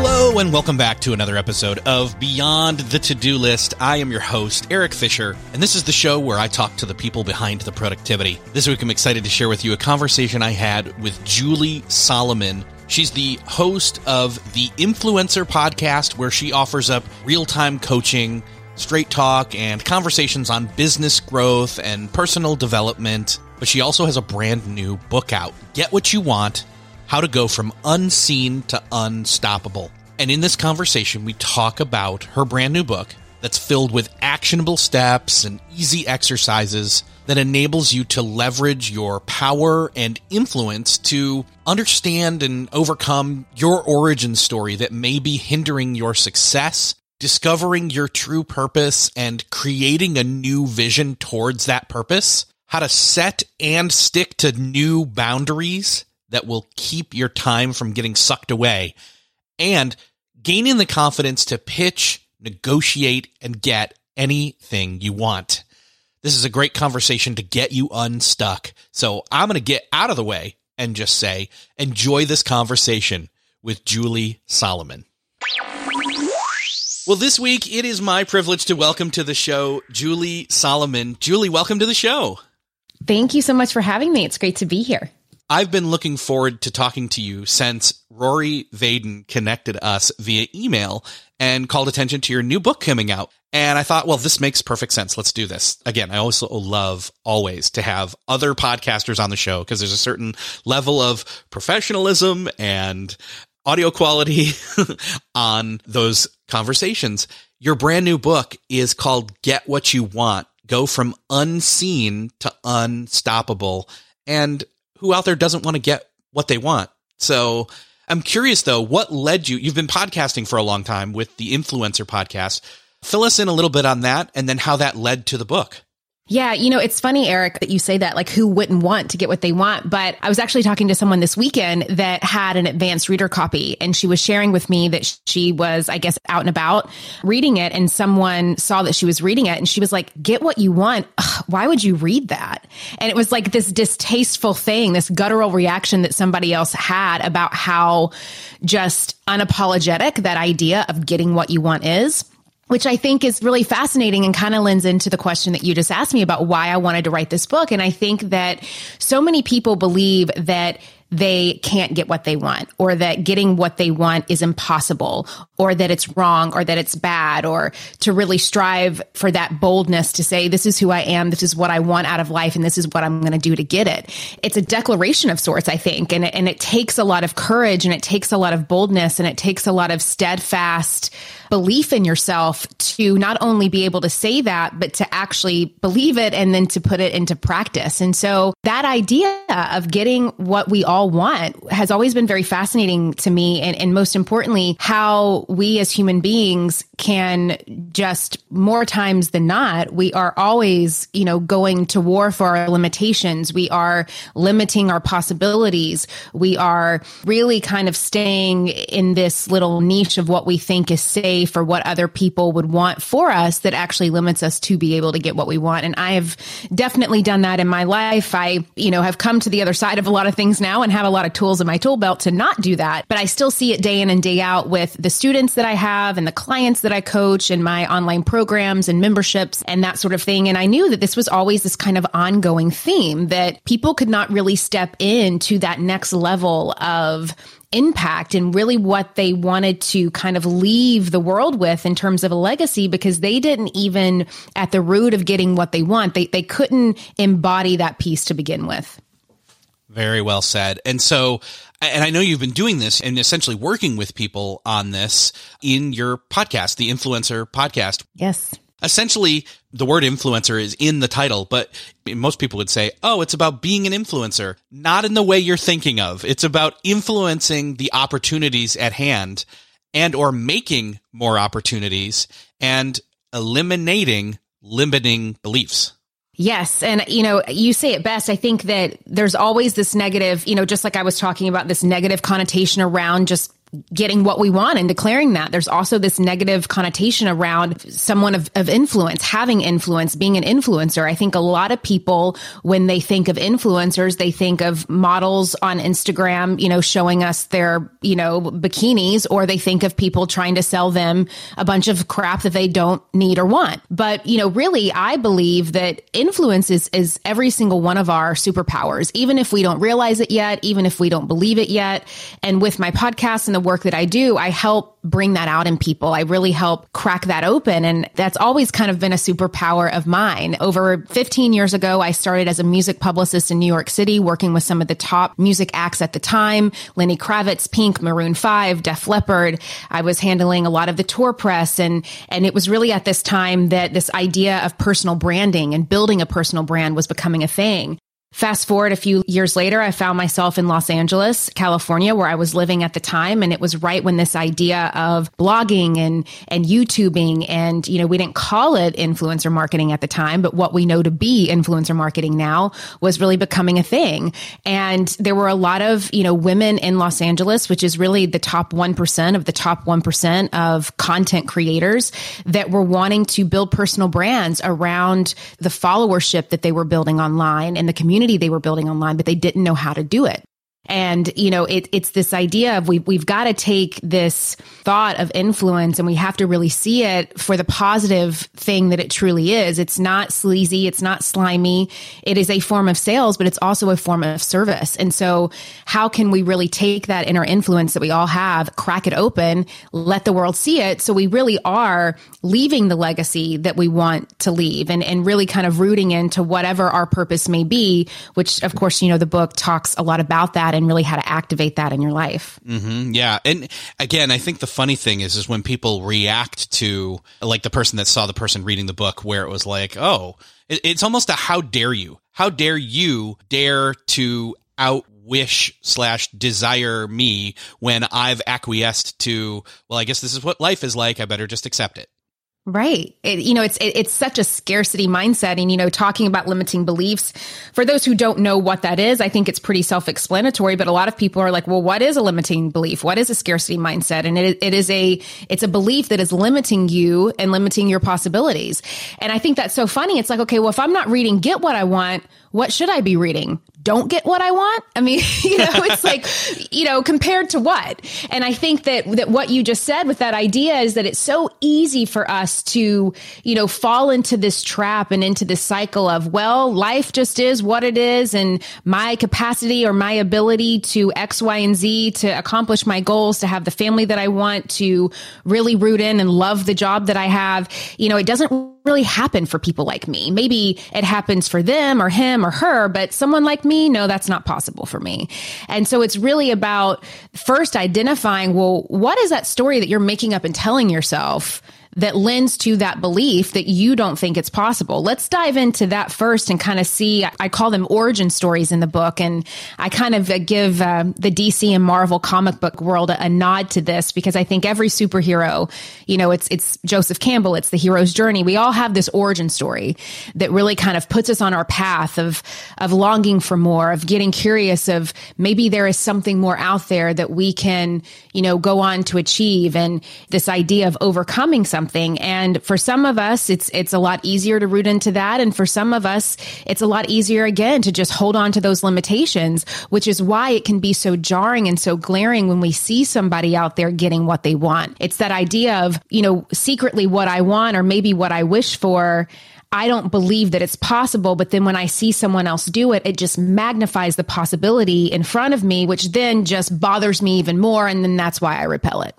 Hello, and welcome back to another episode of Beyond the To Do List. I am your host, Erik Fisher, and this is the show where I talk to the people behind the productivity. This week, I'm excited to share with you a conversation I had with Julie Solomon. She's the host of the Influencer podcast, where she offers up real time coaching, straight talk, and conversations on business growth and personal development. But she also has a brand new book out Get What You Want how to go from unseen to unstoppable. And in this conversation, we talk about her brand new book that's filled with actionable steps and easy exercises that enables you to leverage your power and influence to understand and overcome your origin story that may be hindering your success, discovering your true purpose, and creating a new vision towards that purpose, how to set and stick to new boundaries that will keep your time from getting sucked away and gaining the confidence to pitch, negotiate, and get anything you want. This is a great conversation to get you unstuck. So I'm going to get out of the way and just say, enjoy this conversation with Julie Solomon. Well, this week it is my privilege to welcome to the show Julie Solomon. Julie, welcome to the show. Thank you so much for having me. It's great to be here. I've been looking forward to talking to you since Rory Vaden connected us via email and called attention to your new book coming out. And I thought, well, this makes perfect sense. Let's do this. Again, I also love always to have other podcasters on the show because there's a certain level of professionalism and audio quality on those conversations. Your brand new book is called Get What You Want. Go from unseen to unstoppable. And who out there doesn't want to get what they want? So I'm curious though, what led you? You've been podcasting for a long time with the influencer podcast. Fill us in a little bit on that and then how that led to the book. Yeah, you know, it's funny, Erik, that you say that, like, who wouldn't want to get what they want? But I was actually talking to someone this weekend that had an advanced reader copy, and she was sharing with me that she was, I guess, out and about reading it, and someone saw that she was reading it, and she was like, Get what you want. Ugh, why would you read that? And it was like this distasteful thing, this guttural reaction that somebody else had about how just unapologetic that idea of getting what you want is which I think is really fascinating and kind of lends into the question that you just asked me about why I wanted to write this book. And I think that so many people believe that they can't get what they want or that getting what they want is impossible or that it's wrong or that it's bad or to really strive for that boldness to say, this is who I am. This is what I want out of life. And this is what I'm going to do to get it. It's a declaration of sorts, I think. And it, and it takes a lot of courage and it takes a lot of boldness and it takes a lot of steadfast belief in yourself to not only be able to say that, but to actually believe it and then to put it into practice. And so that idea of getting what we all want has always been very fascinating to me. And, and most importantly, how we as human beings can just more times than not, we are always, you know, going to war for our limitations. We are limiting our possibilities. We are really kind of staying in this little niche of what we think is safe or what other people would want for us that actually limits us to be able to get what we want. And I have definitely done that in my life. I, you know, have come to the other side of a lot of things now and have a lot of tools in my tool belt to not do that. But I still see it day in and day out with the students that I have and the clients that I coach and my online programs and memberships and that sort of thing. And I knew that this was always this kind of ongoing theme that people could not really step into that next level of impact and really what they wanted to kind of leave the world with in terms of a legacy because they didn't even at the root of getting what they want they they couldn't embody that piece to begin with Very well said. And so, and I know you've been doing this and essentially working with people on this in your podcast, the Influencer Podcast. Yes. Essentially, the word influencer is in the title, but most people would say, oh, it's about being an influencer. Not in the way you're thinking of. It's about influencing the opportunities at hand and or making more opportunities and eliminating limiting beliefs. Yes. And, you know, you say it best. I think that there's always this negative, you know, just like I was talking about this negative connotation around just getting what we want and declaring that. There's also this negative connotation around someone of, of influence, having influence, being an influencer. I think a lot of people, when they think of influencers, they think of models on Instagram, you know, showing us their, you know, bikinis, or they think of people trying to sell them a bunch of crap that they don't need or want. But, you know, really, I believe that influence is, is every single one of our superpowers, even if we don't realize it yet, even if we don't believe it yet. And with my podcast and the work that I do, I help bring that out in people. I really help crack that open. And that's always kind of been a superpower of mine. Over 15 years ago, I started as a music publicist in New York City, working with some of the top music acts at the time, Lenny Kravitz, Pink, Maroon 5, Def Leppard. I was handling a lot of the tour press. And, and it was really at this time that this idea of personal branding and building a personal brand was becoming a thing. Fast forward a few years later, I found myself in Los Angeles, California, where I was living at the time. And it was right when this idea of blogging and, and YouTubing and, you know, we didn't call it influencer marketing at the time, but what we know to be influencer marketing now was really becoming a thing. And there were a lot of, you know, women in Los Angeles, which is really the top 1% of the top 1% of content creators that were wanting to build personal brands around the followership that they were building online and the community community they were building online, but they didn't know how to do it. And, you know, it, it's this idea of we, we've got to take this thought of influence and we have to really see it for the positive thing that it truly is. It's not sleazy. It's not slimy. It is a form of sales, but it's also a form of service. And so how can we really take that inner influence that we all have, crack it open, let the world see it? So we really are leaving the legacy that we want to leave and, and really kind of rooting into whatever our purpose may be, which of course, you know, the book talks a lot about that and really how to activate that in your life. Mm-hmm, yeah. And again, I think the funny thing is, is when people react to like the person that saw the person reading the book where it was like, oh, it's almost a how dare you? How dare you dare to out wish slash desire me when I've acquiesced to, well, I guess this is what life is like. I better just accept it. Right. It, you know, it's it, it's such a scarcity mindset, and you know, talking about limiting beliefs. For those who don't know what that is, I think it's pretty self-explanatory. But a lot of people are like, "Well, what is a limiting belief? What is a scarcity mindset?" And it it is a it's a belief that is limiting you and limiting your possibilities. And I think that's so funny. It's like, okay, well, if I'm not reading "Get What I Want," what should I be reading? Don't get what I want. I mean, you know, it's like, you know, compared to what? And I think that, that what you just said with that idea is that it's so easy for us to, you know, fall into this trap and into this cycle of, well, life just is what it is. And my capacity or my ability to X, Y, and Z to accomplish my goals, to have the family that I want, to really root in and love the job that I have, you know, it doesn't really happen for people like me. Maybe it happens for them or him or her, but someone like me, no, that's not possible for me. And so it's really about first identifying, well, what is that story that you're making up and telling yourself? That lends to that belief that you don't think it's possible. Let's dive into that first and kind of see. I call them origin stories in the book, and I kind of give uh, the DC and Marvel comic book world a, a, nod to this because I think every superhero, you know, it's it's Joseph Campbell, it's the hero's journey. We all have this origin story that really kind of puts us on our path of of longing for more, of getting curious, of maybe there is something more out there that we can, you know, go on to achieve, and this idea of overcoming something. And for some of us, it's, it's a lot easier to root into that. And for some of us, it's a lot easier again to just hold on to those limitations, which is why it can be so jarring and so glaring when we see somebody out there getting what they want. It's that idea of, you know, secretly what I want or maybe what I wish for. I don't believe that it's possible. But then when I see someone else do it, it just magnifies the possibility in front of me, which then just bothers me even more. And then that's why I repel it.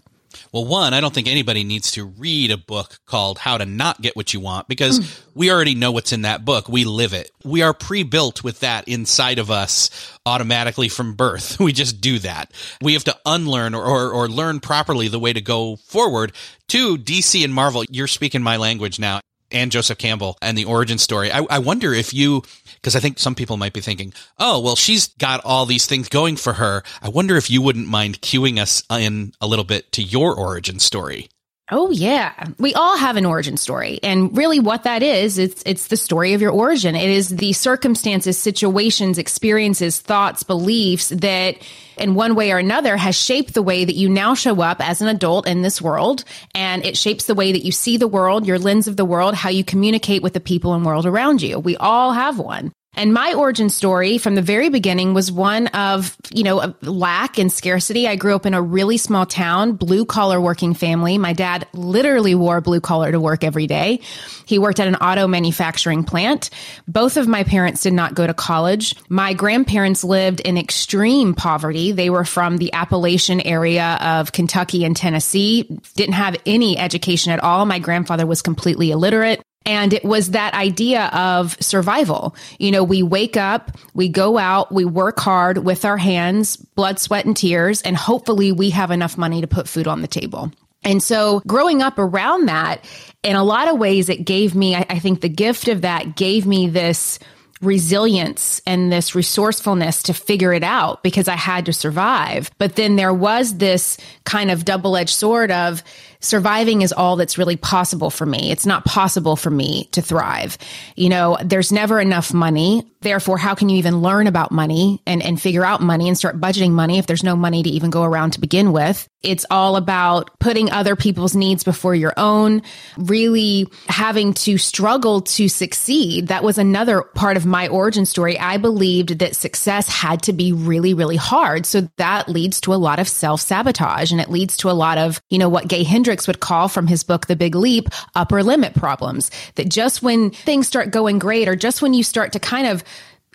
Well, one, I don't think anybody needs to read a book called How to Not Get What You Want because mm. we already know what's in that book. We live it. We are pre built with that inside of us automatically from birth. We just do that. We have to unlearn or, or, or learn properly the way to go forward. To DC and Marvel, you're speaking my language now and Joseph Campbell and the origin story. I, I wonder if you, because I think some people might be thinking, oh, well, she's got all these things going for her. I wonder if you wouldn't mind cueing us in a little bit to your origin story. Oh yeah. We all have an origin story. And really what that is, it's it's the story of your origin. It is the circumstances, situations, experiences, thoughts, beliefs that in one way or another has shaped the way that you now show up as an adult in this world and it shapes the way that you see the world, your lens of the world, how you communicate with the people and world around you. We all have one. And my origin story from the very beginning was one of, you know, lack and scarcity. I grew up in a really small town, blue collar working family. My dad literally wore blue collar to work every day. He worked at an auto manufacturing plant. Both of my parents did not go to college. My grandparents lived in extreme poverty. They were from the Appalachian area of Kentucky and Tennessee, didn't have any education at all. My grandfather was completely illiterate. And it was that idea of survival. You know, we wake up, we go out, we work hard with our hands, blood, sweat, and tears, and hopefully we have enough money to put food on the table. And so growing up around that, in a lot of ways, it gave me, I, I think the gift of that gave me this resilience and this resourcefulness to figure it out because I had to survive. But then there was this kind of double edged sword of, surviving is all that's really possible for me. It's not possible for me to thrive. You know, there's never enough money. Therefore, how can you even learn about money and, and figure out money and start budgeting money if there's no money to even go around to begin with? It's all about putting other people's needs before your own, really having to struggle to succeed. That was another part of my origin story. I believed that success had to be really, really hard. So that leads to a lot of self sabotage and it leads to a lot of, you know, what Gay Hendricks Hendricks would call from his book, The Big Leap, upper limit problems. That just when things start going great or just when you start to kind of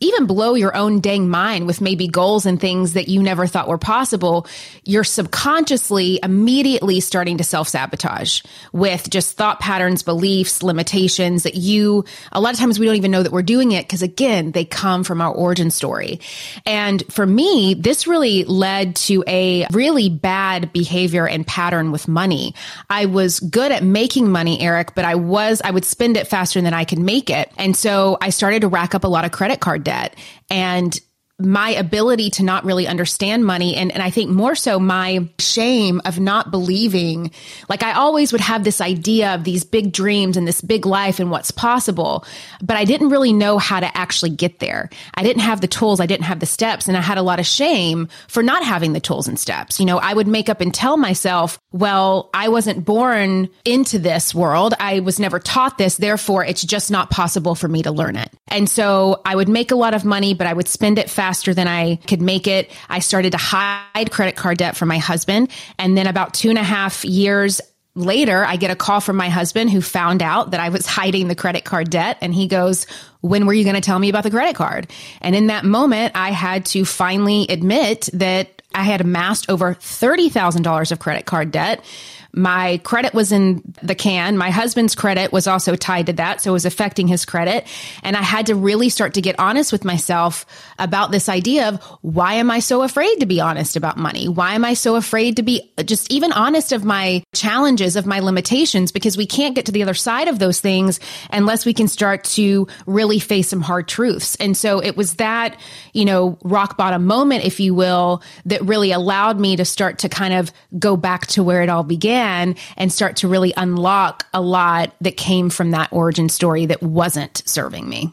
even blow your own dang mind with maybe goals and things that you never thought were possible, you're subconsciously immediately starting to self sabotage with just thought patterns, beliefs, limitations that you, a lot of times we don't even know that we're doing it because again, they come from our origin story. And for me, this really led to a really bad behavior and pattern with money. I was good at making money, Erik, but I was, I would spend it faster than I could make it. And so I started to rack up a lot of credit card debt. And my ability to not really understand money and, and I think more so my shame of not believing. Like I always would have this idea of these big dreams and this big life and what's possible, but I didn't really know how to actually get there. I didn't have the tools, I didn't have the steps, and I had a lot of shame for not having the tools and steps. You know, I would make up and tell myself, well, I wasn't born into this world. I was never taught this. Therefore, it's just not possible for me to learn it. And so I would make a lot of money, but I would spend it fast faster than I could make it. I started to hide credit card debt from my husband. And then about two and a half years later, I get a call from my husband who found out that I was hiding the credit card debt. And he goes, when were you going to tell me about the credit card? And in that moment, I had to finally admit that I had amassed over $30,000 of credit card debt my credit was in the can. My husband's credit was also tied to that. So it was affecting his credit. And I had to really start to get honest with myself about this idea of why am I so afraid to be honest about money? Why am I so afraid to be just even honest of my challenges, of my limitations? Because we can't get to the other side of those things unless we can start to really face some hard truths. And so it was that, you know, rock bottom moment, if you will, that really allowed me to start to kind of go back to where it all began and start to really unlock a lot that came from that origin story that wasn't serving me.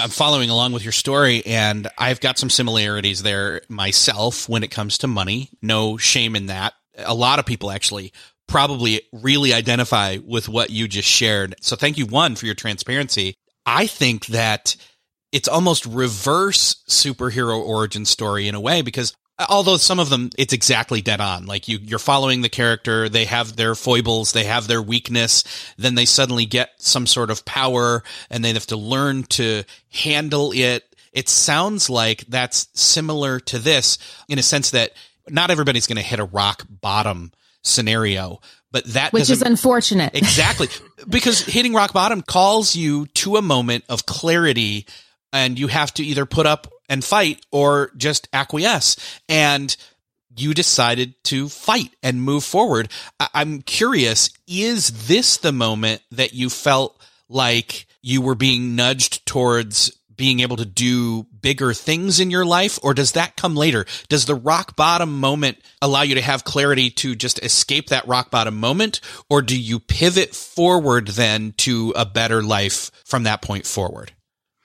I'm following along with your story, and I've got some similarities there myself when it comes to money. No shame in that. A lot of people actually probably really identify with what you just shared. So thank you, one, for your transparency. I think that it's almost reverse superhero origin story in a way because although some of them it's exactly dead on. Like you you're following the character they have their foibles they have their weakness then they suddenly get some sort of power and they have to learn to handle it. It sounds like that's similar to this in a sense that not everybody's going to hit a rock bottom scenario but that which is unfortunate. Exactly. Because hitting rock bottom calls you to a moment of clarity and you have to either put up and fight or just acquiesce. And you decided to fight and move forward. I- I'm curious, is this the moment that you felt like you were being nudged towards being able to do bigger things in your life or does that come later does the rock bottom moment allow you to have clarity to just escape that rock bottom moment or do you pivot forward then to a better life from that point forward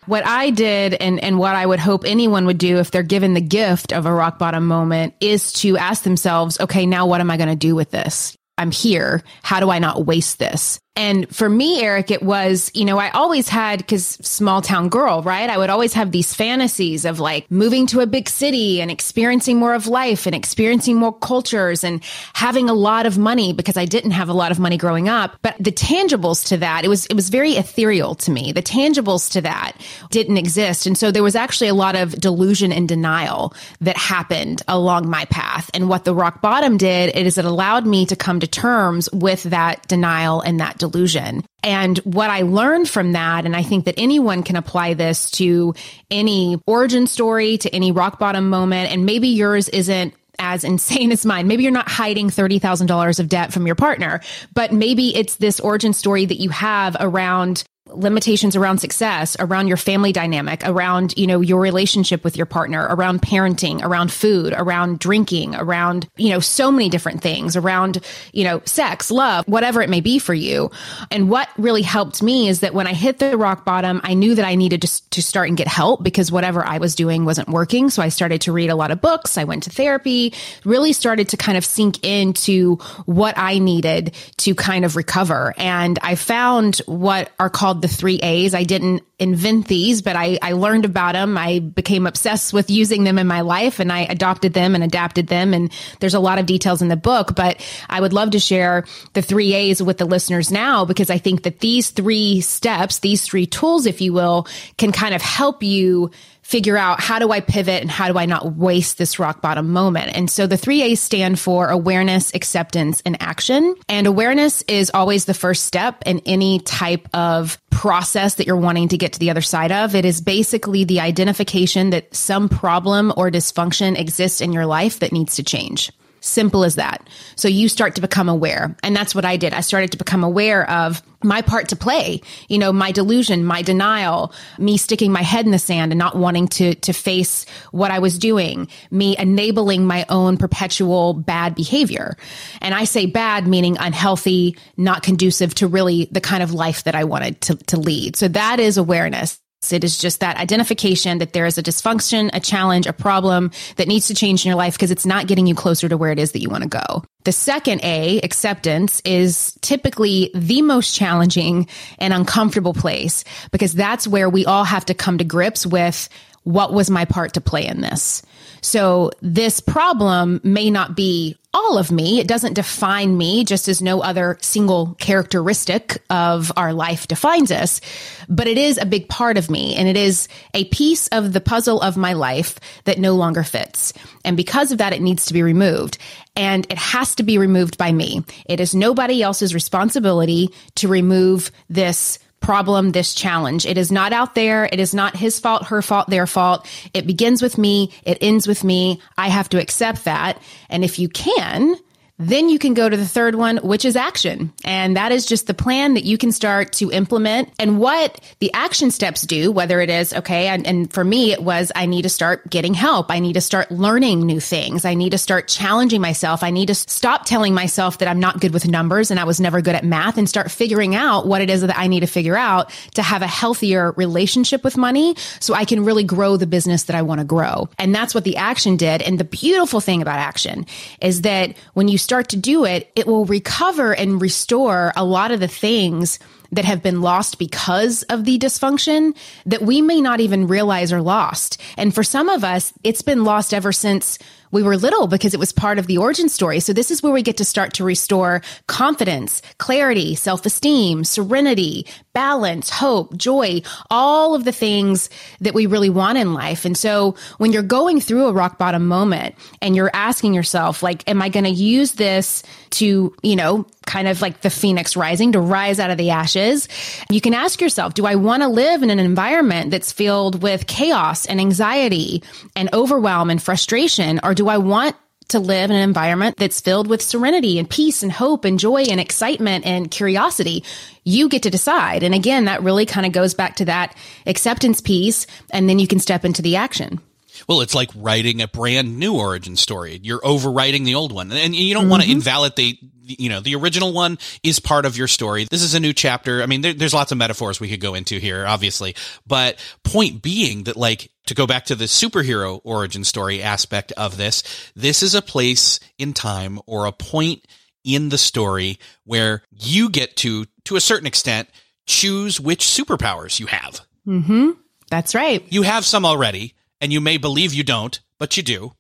what I did and, and what I would hope anyone would do if they're given the gift of a rock bottom moment is to ask themselves, okay, now what am I going to do with this? I'm here. How do I not waste this? And for me, Erik, it was, you know, I always had, because small town girl, right? I would always have these fantasies of like moving to a big city and experiencing more of life and experiencing more cultures and having a lot of money because I didn't have a lot of money growing up. But the tangibles to that, it was, it was very ethereal to me. The tangibles to that didn't exist. And so there was actually a lot of delusion and denial that happened along my path. And what the rock bottom did is it allowed me to come to terms with that denial and that delusion delusion. And what I learned from that, and I think that anyone can apply this to any origin story, to any rock bottom moment, and maybe yours isn't as insane as mine. Maybe you're not hiding $30,000 of debt from your partner, but maybe it's this origin story that you have around limitations around success, around your family dynamic, around, you know, your relationship with your partner, around parenting, around food, around drinking, around, you know, so many different things, around, you know, sex, love, whatever it may be for you. And what really helped me is that when I hit the rock bottom, I knew that I needed to, to start and get help because whatever I was doing wasn't working. So I started to read a lot of books. I went to therapy, really started to kind of sink into what I needed to kind of recover. And I found what are called called the three A's. I didn't invent these, but I, I learned about them. I became obsessed with using them in my life and I adopted them and adapted them. And there's a lot of details in the book, but I would love to share the three A's with the listeners now because I think that these three steps, these three tools, if you will, can kind of help you figure out how do I pivot and how do I not waste this rock bottom moment. And so the three A's stand for awareness, acceptance, and action. And awareness is always the first step in any type of process that you're wanting to get to the other side of. It is basically the identification that some problem or dysfunction exists in your life that needs to change. Simple as that. So you start to become aware. And that's what I did. I started to become aware of my part to play, you know, my delusion, my denial, me sticking my head in the sand and not wanting to, to face what I was doing, me enabling my own perpetual bad behavior. And I say bad, meaning unhealthy, not conducive to really the kind of life that I wanted to, to lead. So that is awareness. It is just that identification that there is a dysfunction, a challenge, a problem that needs to change in your life because it's not getting you closer to where it is that you want to go. The second A, acceptance, is typically the most challenging and uncomfortable place because that's where we all have to come to grips with what was my part to play in this? So this problem may not be all of me. It doesn't define me just as no other single characteristic of our life defines us, but it is a big part of me and it is a piece of the puzzle of my life that no longer fits. And because of that, it needs to be removed and it has to be removed by me. It is nobody else's responsibility to remove this problem, this challenge. It is not out there. It is not his fault, her fault, their fault. It begins with me. It ends with me. I have to accept that. And if you can, then you can go to the third one, which is action. And that is just the plan that you can start to implement. And what the action steps do, whether it is, okay, and, and, for me, it was I need to start getting help. I need to start learning new things. I need to start challenging myself. I need to stop telling myself that I'm not good with numbers and I was never good at math and start figuring out what it is that I need to figure out to have a healthier relationship with money so I can really grow the business that I want to grow. And that's what the action did. And the beautiful thing about action is that when you start to do it, it will recover and restore a lot of the things that have been lost because of the dysfunction that we may not even realize are lost. And for some of us, it's been lost ever since we were little because it was part of the origin story. So this is where we get to start to restore confidence, clarity, self-esteem, serenity, balance, hope, joy, all of the things that we really want in life. And so when you're going through a rock bottom moment and you're asking yourself, like, am I going to use this to, you know, kind of like the phoenix rising to rise out of the ashes? You can ask yourself, do I want to live in an environment that's filled with chaos and anxiety and overwhelm and frustration? Or do I want to live in an environment that's filled with serenity and peace and hope and joy and excitement and curiosity. You get to decide. And again, that really kind of goes back to that acceptance piece. And then you can step into the action. Well, it's like writing a brand new origin story. You're overwriting the old one, and you don't mm-hmm. want to invalidate. the You know, the original one is part of your story. This is a new chapter. I mean, there, there's lots of metaphors we could go into here, obviously, but point being that, like, to go back to the superhero origin story aspect of this, this is a place in time or a point in the story where you get to, to a certain extent, choose which superpowers you have. Mm-hmm. That's right. You have some already and you may believe you don't, but you do.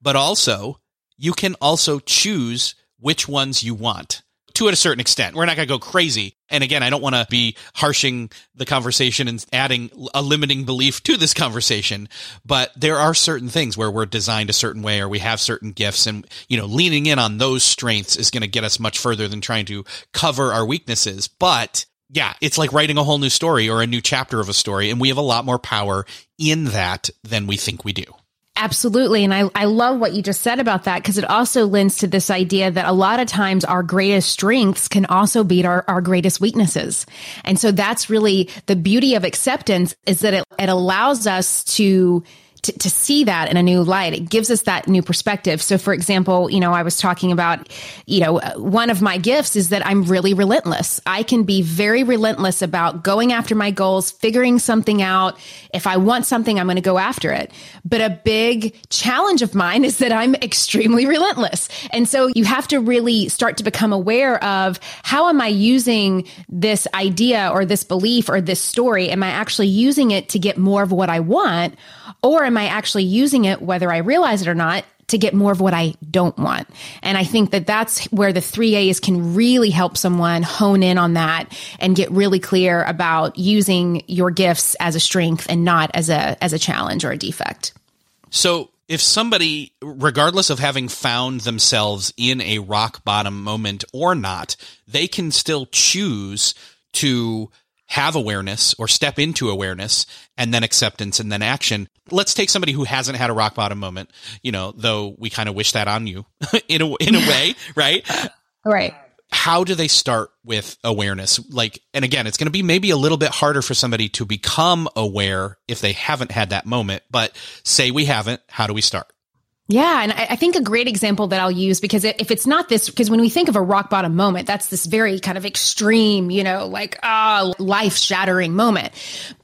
But also, you can also choose which ones you want to a certain extent. We're not going to go crazy. And again, I don't want to be harshing the conversation and adding a limiting belief to this conversation, but there are certain things where we're designed a certain way or we have certain gifts and, you know, leaning in on those strengths is going to get us much further than trying to cover our weaknesses. But yeah, it's like writing a whole new story or a new chapter of a story. And we have a lot more power in that than we think we do. Absolutely. And I, I love what you just said about that because it also lends to this idea that a lot of times our greatest strengths can also beat our, our greatest weaknesses. And so that's really the beauty of acceptance is that it, it allows us to to, to see that in a new light. It gives us that new perspective. So, for example, you know, I was talking about, you know, one of my gifts is that I'm really relentless. I can be very relentless about going after my goals, figuring something out. If I want something, I'm going to go after it. But a big challenge of mine is that I'm extremely relentless. And so you have to really start to become aware of how am I using this idea or this belief or this story? Am I actually using it to get more of what I want? Or am I actually using it, whether I realize it or not, to get more of what I don't want. And I think that that's where the three A's can really help someone hone in on that and get really clear about using your gifts as a strength and not as a, as a challenge or a defect. So if somebody, regardless of having found themselves in a rock bottom moment or not, they can still choose to have awareness or step into awareness and then acceptance and then action. Let's take somebody who hasn't had a rock bottom moment, you know, though we kind of wish that on you in a, in a way, right? Right. How do they start with awareness? Like, and again, it's going to be maybe a little bit harder for somebody to become aware if they haven't had that moment, but say we haven't, how do we start? Yeah. And I, think a great example that I'll use because if it's not this, because when we think of a rock bottom moment, that's this very kind of extreme, you know, like, ah, uh, life shattering moment.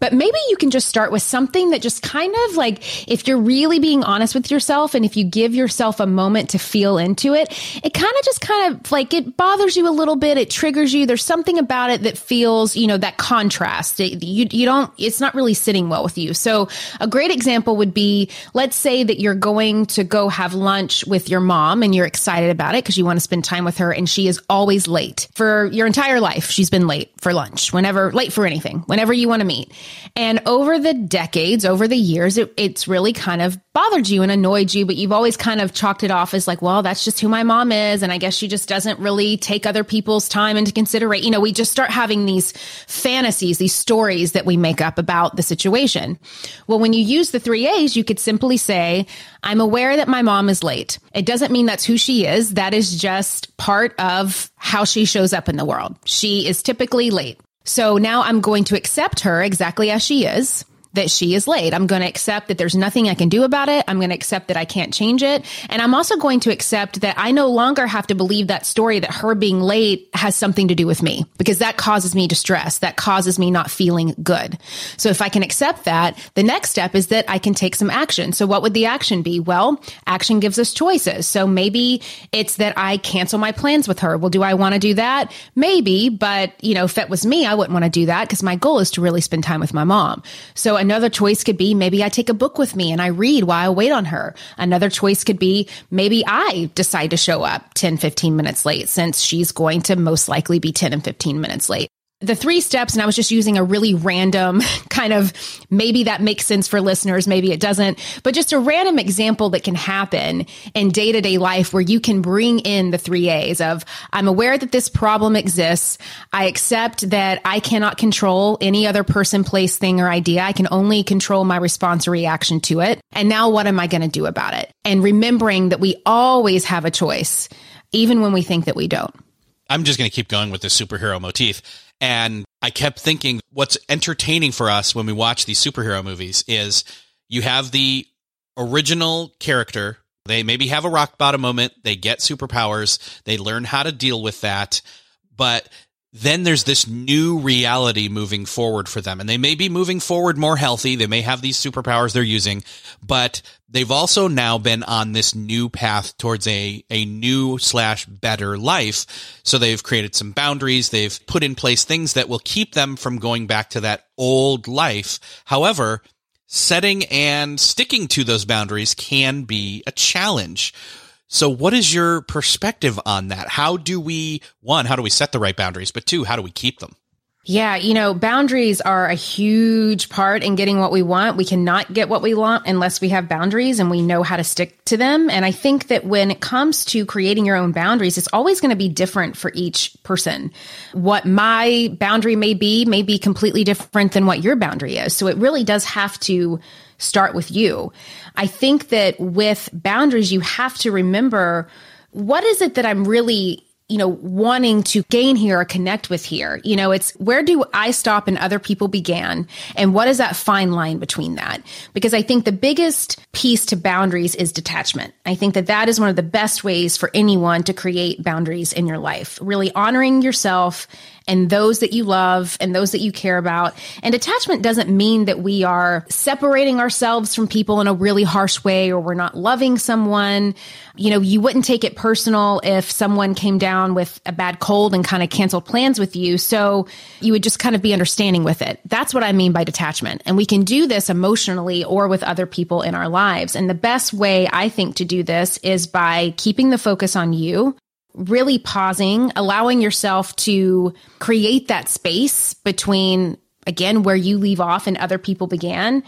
But maybe you can just start with something that just kind of like, if you're really being honest with yourself and if you give yourself a moment to feel into it, it kind of just kind of like it bothers you a little bit. It triggers you. There's something about it that feels, you know, that contrast. It, you, you don't, it's not really sitting well with you. So a great example would be, let's say that you're going to go go have lunch with your mom and you're excited about it because you want to spend time with her and she is always late for your entire life. She's been late for lunch, whenever, late for anything, whenever you want to meet. And over the decades, over the years, it, it's really kind of bothered you and annoyed you, but you've always kind of chalked it off as like, well, that's just who my mom is. And I guess she just doesn't really take other people's time into consideration. You know, we just start having these fantasies, these stories that we make up about the situation. Well, when you use the three A's, you could simply say, I'm aware that my mom is late. It doesn't mean that's who she is. That is just part of how she shows up in the world. She is typically late. So now I'm going to accept her exactly as she is that she is late. I'm going to accept that there's nothing I can do about it. I'm going to accept that I can't change it. And I'm also going to accept that I no longer have to believe that story that her being late has something to do with me because that causes me distress. That causes me not feeling good. So if I can accept that, the next step is that I can take some action. So what would the action be? Well, action gives us choices. So maybe it's that I cancel my plans with her. Well, do I want to do that? Maybe, but you know, if it was me, I wouldn't want to do that because my goal is to really spend time with my mom. So another choice could be maybe I take a book with me and I read while I wait on her. Another choice could be maybe I decide to show up 10, 15 minutes late since she's going to most likely be 10 and 15 minutes late the three steps, and I was just using a really random kind of maybe that makes sense for listeners, maybe it doesn't, but just a random example that can happen in day to day life where you can bring in the three A's of I'm aware that this problem exists. I accept that I cannot control any other person, place, thing, or idea. I can only control my response or reaction to it. And now what am I going to do about it? And remembering that we always have a choice, even when we think that we don't. I'm just going to keep going with this superhero motif and I kept thinking what's entertaining for us when we watch these superhero movies is you have the original character. They maybe have a rock bottom moment. They get superpowers. They learn how to deal with that. But then there's this new reality moving forward for them. And they may be moving forward more healthy. They may have these superpowers they're using, but they've also now been on this new path towards a, a new slash better life. So they've created some boundaries. They've put in place things that will keep them from going back to that old life. However, setting and sticking to those boundaries can be a challenge. So what is your perspective on that? How do we, one, how do we set the right boundaries? But two, how do we keep them? Yeah, you know, boundaries are a huge part in getting what we want. We cannot get what we want unless we have boundaries and we know how to stick to them. And I think that when it comes to creating your own boundaries, it's always going to be different for each person. What my boundary may be may be completely different than what your boundary is. So it really does have to start with you. I think that with boundaries, you have to remember what is it that I'm really you know, wanting to gain here or connect with here. You know, it's where do I stop and other people began? And what is that fine line between that? Because I think the biggest piece to boundaries is detachment. I think that that is one of the best ways for anyone to create boundaries in your life, really honoring yourself and those that you love and those that you care about. And attachment doesn't mean that we are separating ourselves from people in a really harsh way or we're not loving someone. You know, you wouldn't take it personal if someone came down with a bad cold and kind of canceled plans with you. So you would just kind of be understanding with it. That's what I mean by detachment. And we can do this emotionally or with other people in our lives. And the best way I think to do this is by keeping the focus on you really pausing, allowing yourself to create that space between again where you leave off and other people began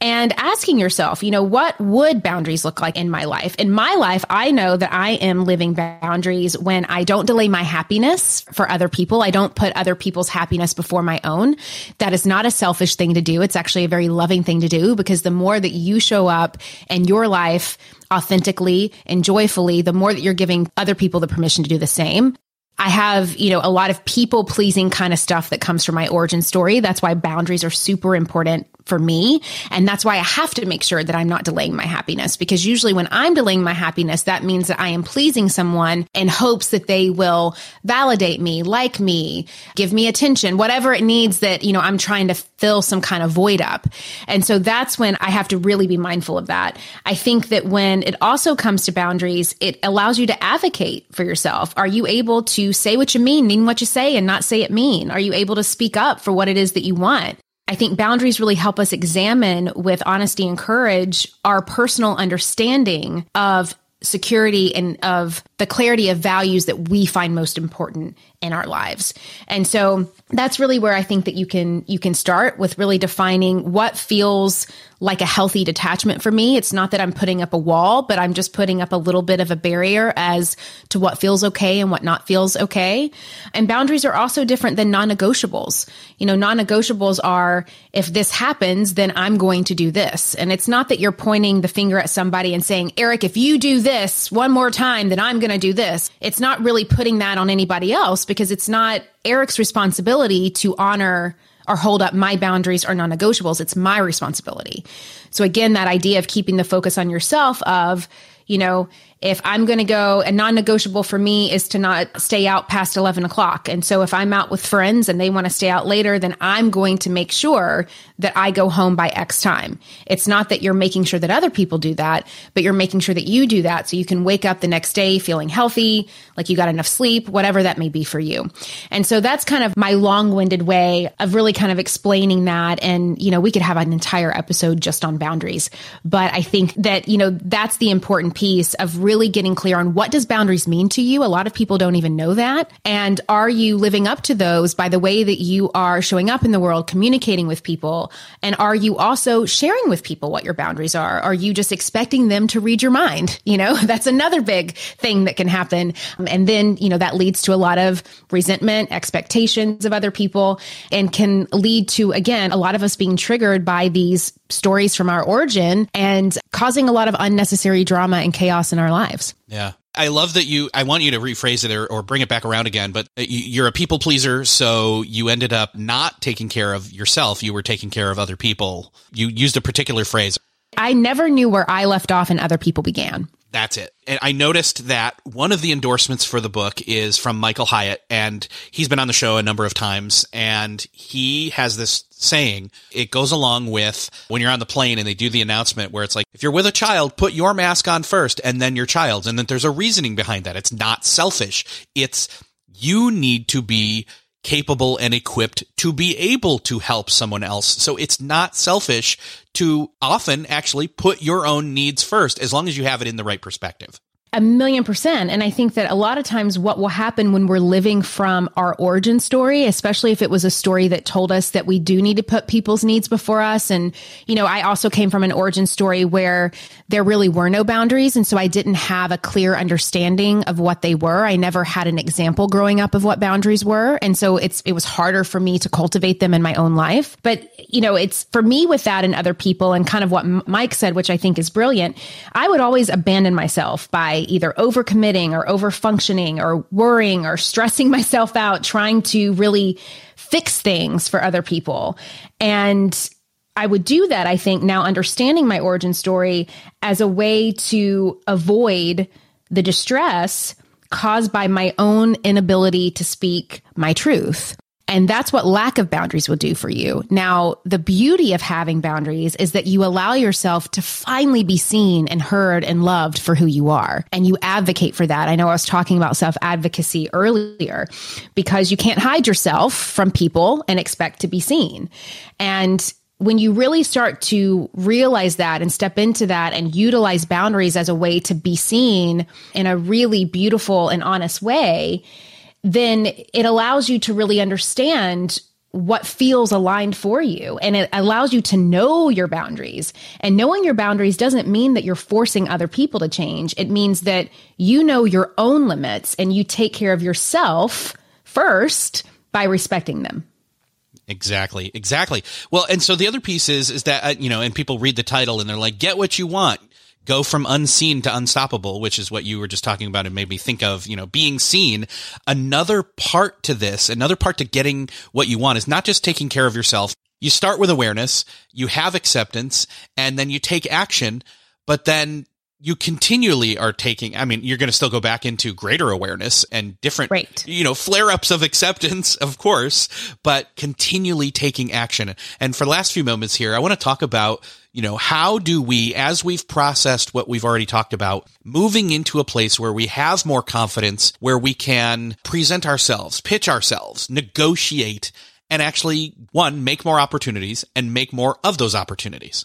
and asking yourself you know what would boundaries look like in my life? In my life i know that i am living boundaries when i don't delay my happiness for other people. I don't put other people's happiness before my own. That is not a selfish thing to do. It's actually a very loving thing to do because the more that you show up in your life authentically and joyfully, the more that you're giving other people the permission to do the same. I have, you know, a lot of people pleasing kind of stuff that comes from my origin story. That's why boundaries are super important for me. And that's why I have to make sure that I'm not delaying my happiness because usually when I'm delaying my happiness, that means that I am pleasing someone in hopes that they will validate me, like me, give me attention, whatever it needs that, you know, I'm trying to fill some kind of void up. And so that's when I have to really be mindful of that. I think that when it also comes to boundaries, it allows you to advocate for yourself. Are you able to say what you mean, mean what you say and not say it mean? Are you able to speak up for what it is that you want? I think boundaries really help us examine with honesty and courage our personal understanding of security and of the clarity of values that we find most important in our lives. And so that's really where I think that you can you can start with really defining what feels like a healthy detachment for me. It's not that I'm putting up a wall, but I'm just putting up a little bit of a barrier as to what feels okay and what not feels okay. And boundaries are also different than non-negotiables. You know, non-negotiables are if this happens, then I'm going to do this. And it's not that you're pointing the finger at somebody and saying, "Erik, if you do this one more time, then I'm going to do this." It's not really putting that on anybody else because it's not Erik's responsibility to honor or hold up my boundaries or non-negotiables. It's my responsibility. So again, that idea of keeping the focus on yourself of, you know, if I'm going to go, a non negotiable for me is to not stay out past 11 o'clock. And so if I'm out with friends and they want to stay out later, then I'm going to make sure that I go home by X time. It's not that you're making sure that other people do that, but you're making sure that you do that so you can wake up the next day feeling healthy, like you got enough sleep, whatever that may be for you. And so that's kind of my long winded way of really kind of explaining that. And, you know, we could have an entire episode just on boundaries, but I think that, you know, that's the important piece of really really getting clear on what does boundaries mean to you. A lot of people don't even know that. And are you living up to those by the way that you are showing up in the world, communicating with people? And are you also sharing with people what your boundaries are? Are you just expecting them to read your mind? You know, that's another big thing that can happen. Um, and then, you know, that leads to a lot of resentment, expectations of other people, and can lead to, again, a lot of us being triggered by these stories from our origin and causing a lot of unnecessary drama and chaos in our lives. Yeah. I love that you, I want you to rephrase it or, or bring it back around again, but uh, you're a people pleaser. So you ended up not taking care of yourself. You were taking care of other people. You used a particular phrase. I never knew where I left off and other people began. That's it. And I noticed that one of the endorsements for the book is from Michael Hyatt, and he's been on the show a number of times, and he has this saying. It goes along with when you're on the plane and they do the announcement where it's like, if you're with a child, put your mask on first and then your child's. And then there's a reasoning behind that. It's not selfish. It's you need to be capable and equipped to be able to help someone else. So it's not selfish to often actually put your own needs first as long as you have it in the right perspective. A million percent. And I think that a lot of times what will happen when we're living from our origin story, especially if it was a story that told us that we do need to put people's needs before us. And, you know, I also came from an origin story where there really were no boundaries. And so I didn't have a clear understanding of what they were. I never had an example growing up of what boundaries were. And so it's, it was harder for me to cultivate them in my own life. But, you know, it's for me with that and other people and kind of what Mike said, which I think is brilliant. I would always abandon myself by either overcommitting or overfunctioning or worrying or stressing myself out, trying to really fix things for other people. And I would do that, I think, now understanding my origin story as a way to avoid the distress caused by my own inability to speak my truth. And that's what lack of boundaries will do for you. Now, the beauty of having boundaries is that you allow yourself to finally be seen and heard and loved for who you are. And you advocate for that. I know I was talking about self advocacy earlier because you can't hide yourself from people and expect to be seen. And when you really start to realize that and step into that and utilize boundaries as a way to be seen in a really beautiful and honest way, then it allows you to really understand what feels aligned for you and it allows you to know your boundaries. And knowing your boundaries doesn't mean that you're forcing other people to change. It means that you know your own limits and you take care of yourself first by respecting them. Exactly. Exactly. Well, and so the other piece is, is that, uh, you know, and people read the title and they're like, get what you want. Go from unseen to unstoppable, which is what you were just talking about and made me think of, you know, being seen. Another part to this, another part to getting what you want is not just taking care of yourself. You start with awareness, you have acceptance, and then you take action, but then you continually are taking i mean you're going to still go back into greater awareness and different right. you know flare ups of acceptance of course but continually taking action and for the last few moments here i want to talk about you know how do we as we've processed what we've already talked about moving into a place where we have more confidence where we can present ourselves pitch ourselves negotiate and actually one make more opportunities and make more of those opportunities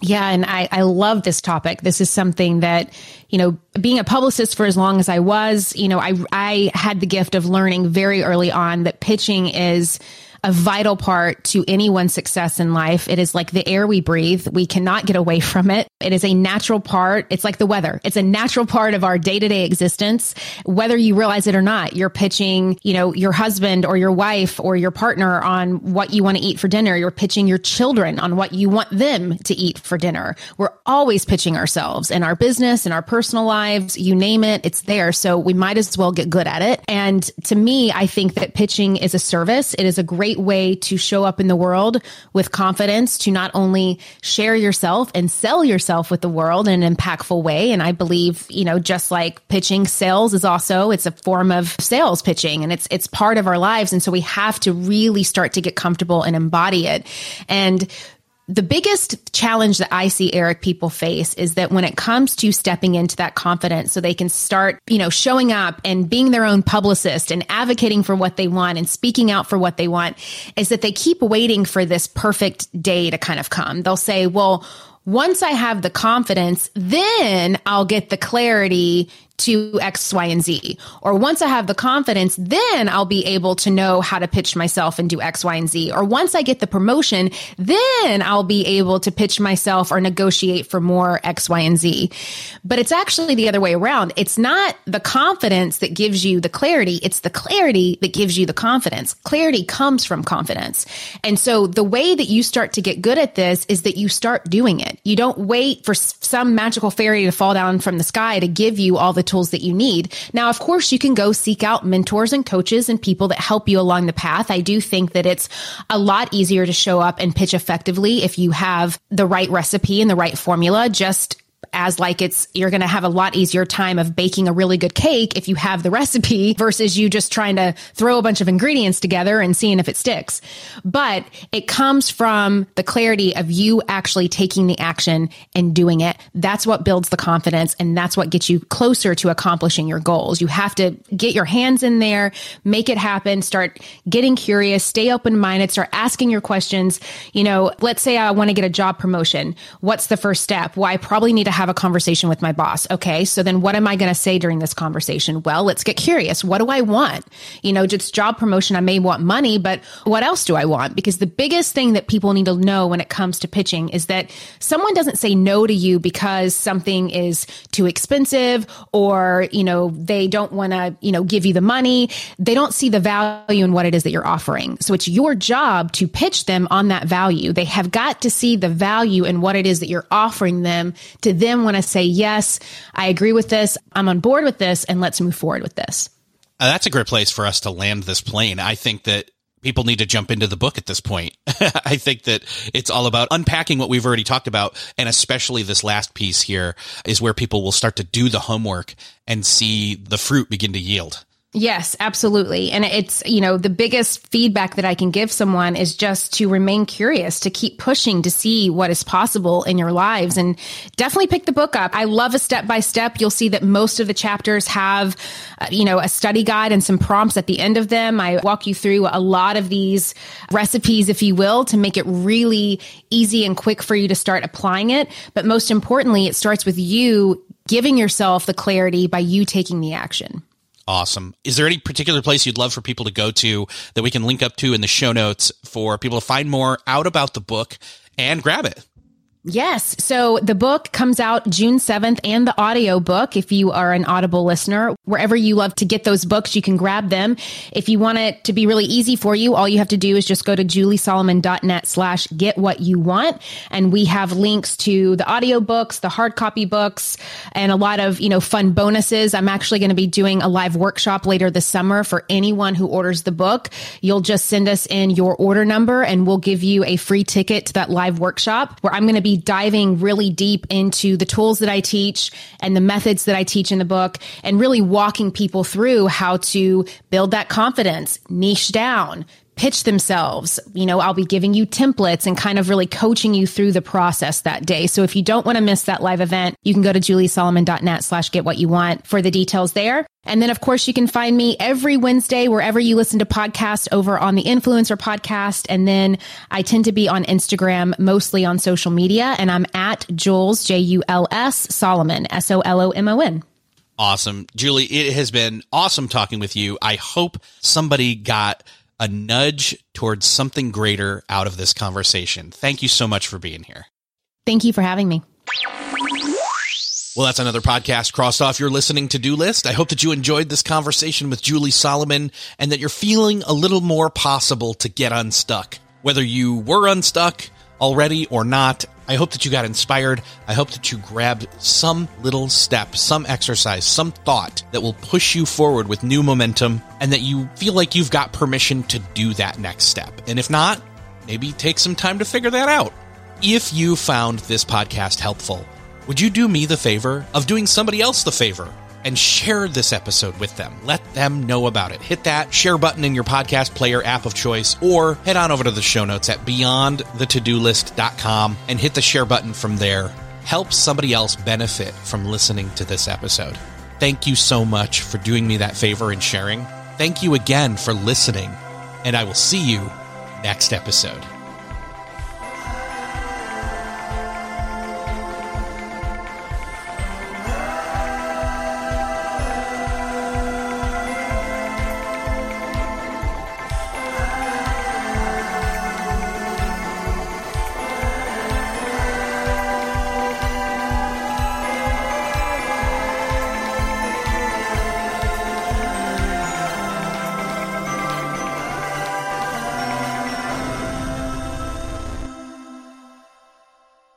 yeah, and I, I love this topic. This is something that, you know, being a publicist for as long as I was, you know, I I had the gift of learning very early on that pitching is a vital part to anyone's success in life. It is like the air we breathe. We cannot get away from it. It is a natural part. It's like the weather. It's a natural part of our day to day existence. Whether you realize it or not, you're pitching, you know, your husband or your wife or your partner on what you want to eat for dinner. You're pitching your children on what you want them to eat for dinner. We're always pitching ourselves in our business, in our personal lives, you name it, it's there. So we might as well get good at it. And to me, I think that pitching is a service. It is a great great way to show up in the world with confidence to not only share yourself and sell yourself with the world in an impactful way. And I believe, you know, just like pitching sales is also, it's a form of sales pitching and it's, it's part of our lives. And so we have to really start to get comfortable and embody it. And the biggest challenge that I see Erik people face is that when it comes to stepping into that confidence so they can start, you know, showing up and being their own publicist and advocating for what they want and speaking out for what they want is that they keep waiting for this perfect day to kind of come. They'll say, well, once I have the confidence, then I'll get the clarity to X, Y, and Z. Or once I have the confidence, then I'll be able to know how to pitch myself and do X, Y, and Z. Or once I get the promotion, then I'll be able to pitch myself or negotiate for more X, Y, and Z. But it's actually the other way around. It's not the confidence that gives you the clarity. It's the clarity that gives you the confidence. Clarity comes from confidence. And so the way that you start to get good at this is that you start doing it. You don't wait for some magical fairy to fall down from the sky to give you all the tools that you need. Now, of course, you can go seek out mentors and coaches and people that help you along the path. I do think that it's a lot easier to show up and pitch effectively if you have the right recipe and the right formula. Just as like it's you're going to have a lot easier time of baking a really good cake if you have the recipe versus you just trying to throw a bunch of ingredients together and seeing if it sticks. But it comes from the clarity of you actually taking the action and doing it. That's what builds the confidence and that's what gets you closer to accomplishing your goals. You have to get your hands in there, make it happen, start getting curious, stay open minded, start asking your questions. You know, let's say I want to get a job promotion. What's the first step? Well, I probably need to have a conversation with my boss. Okay. So then what am I going to say during this conversation? Well, let's get curious. What do I want? You know, just job promotion. I may want money, but what else do I want? Because the biggest thing that people need to know when it comes to pitching is that someone doesn't say no to you because something is too expensive or, you know, they don't want to, you know, give you the money. They don't see the value in what it is that you're offering. So it's your job to pitch them on that value. They have got to see the value in what it is that you're offering them to them them want to say, yes, I agree with this. I'm on board with this and let's move forward with this. Uh, that's a great place for us to land this plane. I think that people need to jump into the book at this point. I think that it's all about unpacking what we've already talked about. And especially this last piece here is where people will start to do the homework and see the fruit begin to yield. Yes, absolutely. And it's, you know, the biggest feedback that I can give someone is just to remain curious, to keep pushing to see what is possible in your lives and definitely pick the book up. I love a step by step. You'll see that most of the chapters have, uh, you know, a study guide and some prompts at the end of them. I walk you through a lot of these recipes, if you will, to make it really easy and quick for you to start applying it. But most importantly, it starts with you giving yourself the clarity by you taking the action. Awesome. Is there any particular place you'd love for people to go to that we can link up to in the show notes for people to find more out about the book and grab it? Yes. So the book comes out June 7th and the audio book. If you are an Audible listener, wherever you love to get those books, you can grab them. If you want it to be really easy for you, all you have to do is just go to juliesolomon.net slash get what you want. And we have links to the audio books, the hard copy books, and a lot of, you know, fun bonuses. I'm actually going to be doing a live workshop later this summer for anyone who orders the book. You'll just send us in your order number and we'll give you a free ticket to that live workshop where I'm going to diving really deep into the tools that I teach and the methods that I teach in the book and really walking people through how to build that confidence, niche down, pitch themselves. You know, I'll be giving you templates and kind of really coaching you through the process that day. So if you don't want to miss that live event, you can go to juliesolomon.net slash get what you want for the details there. And then, of course, you can find me every Wednesday wherever you listen to podcasts over on the Influencer podcast. And then I tend to be on Instagram, mostly on social media, and I'm at Jules, J U L S Solomon, S O L O M O N. Awesome. Julie, it has been awesome talking with you. I hope somebody got a nudge towards something greater out of this conversation. Thank you so much for being here. Thank you for having me. Well, that's another podcast crossed off your listening to do list. I hope that you enjoyed this conversation with Julie Solomon and that you're feeling a little more possible to get unstuck. Whether you were unstuck already or not, I hope that you got inspired. I hope that you grabbed some little step, some exercise, some thought that will push you forward with new momentum and that you feel like you've got permission to do that next step. And if not, maybe take some time to figure that out. If you found this podcast helpful, would you do me the favor of doing somebody else the favor and share this episode with them. Let them know about it. Hit that share button in your podcast player app of choice or head on over to the show notes at beyondthetodolist.com and hit the share button from there. Help somebody else benefit from listening to this episode. Thank you so much for doing me that favor and sharing. Thank you again for listening, and I will see you next episode.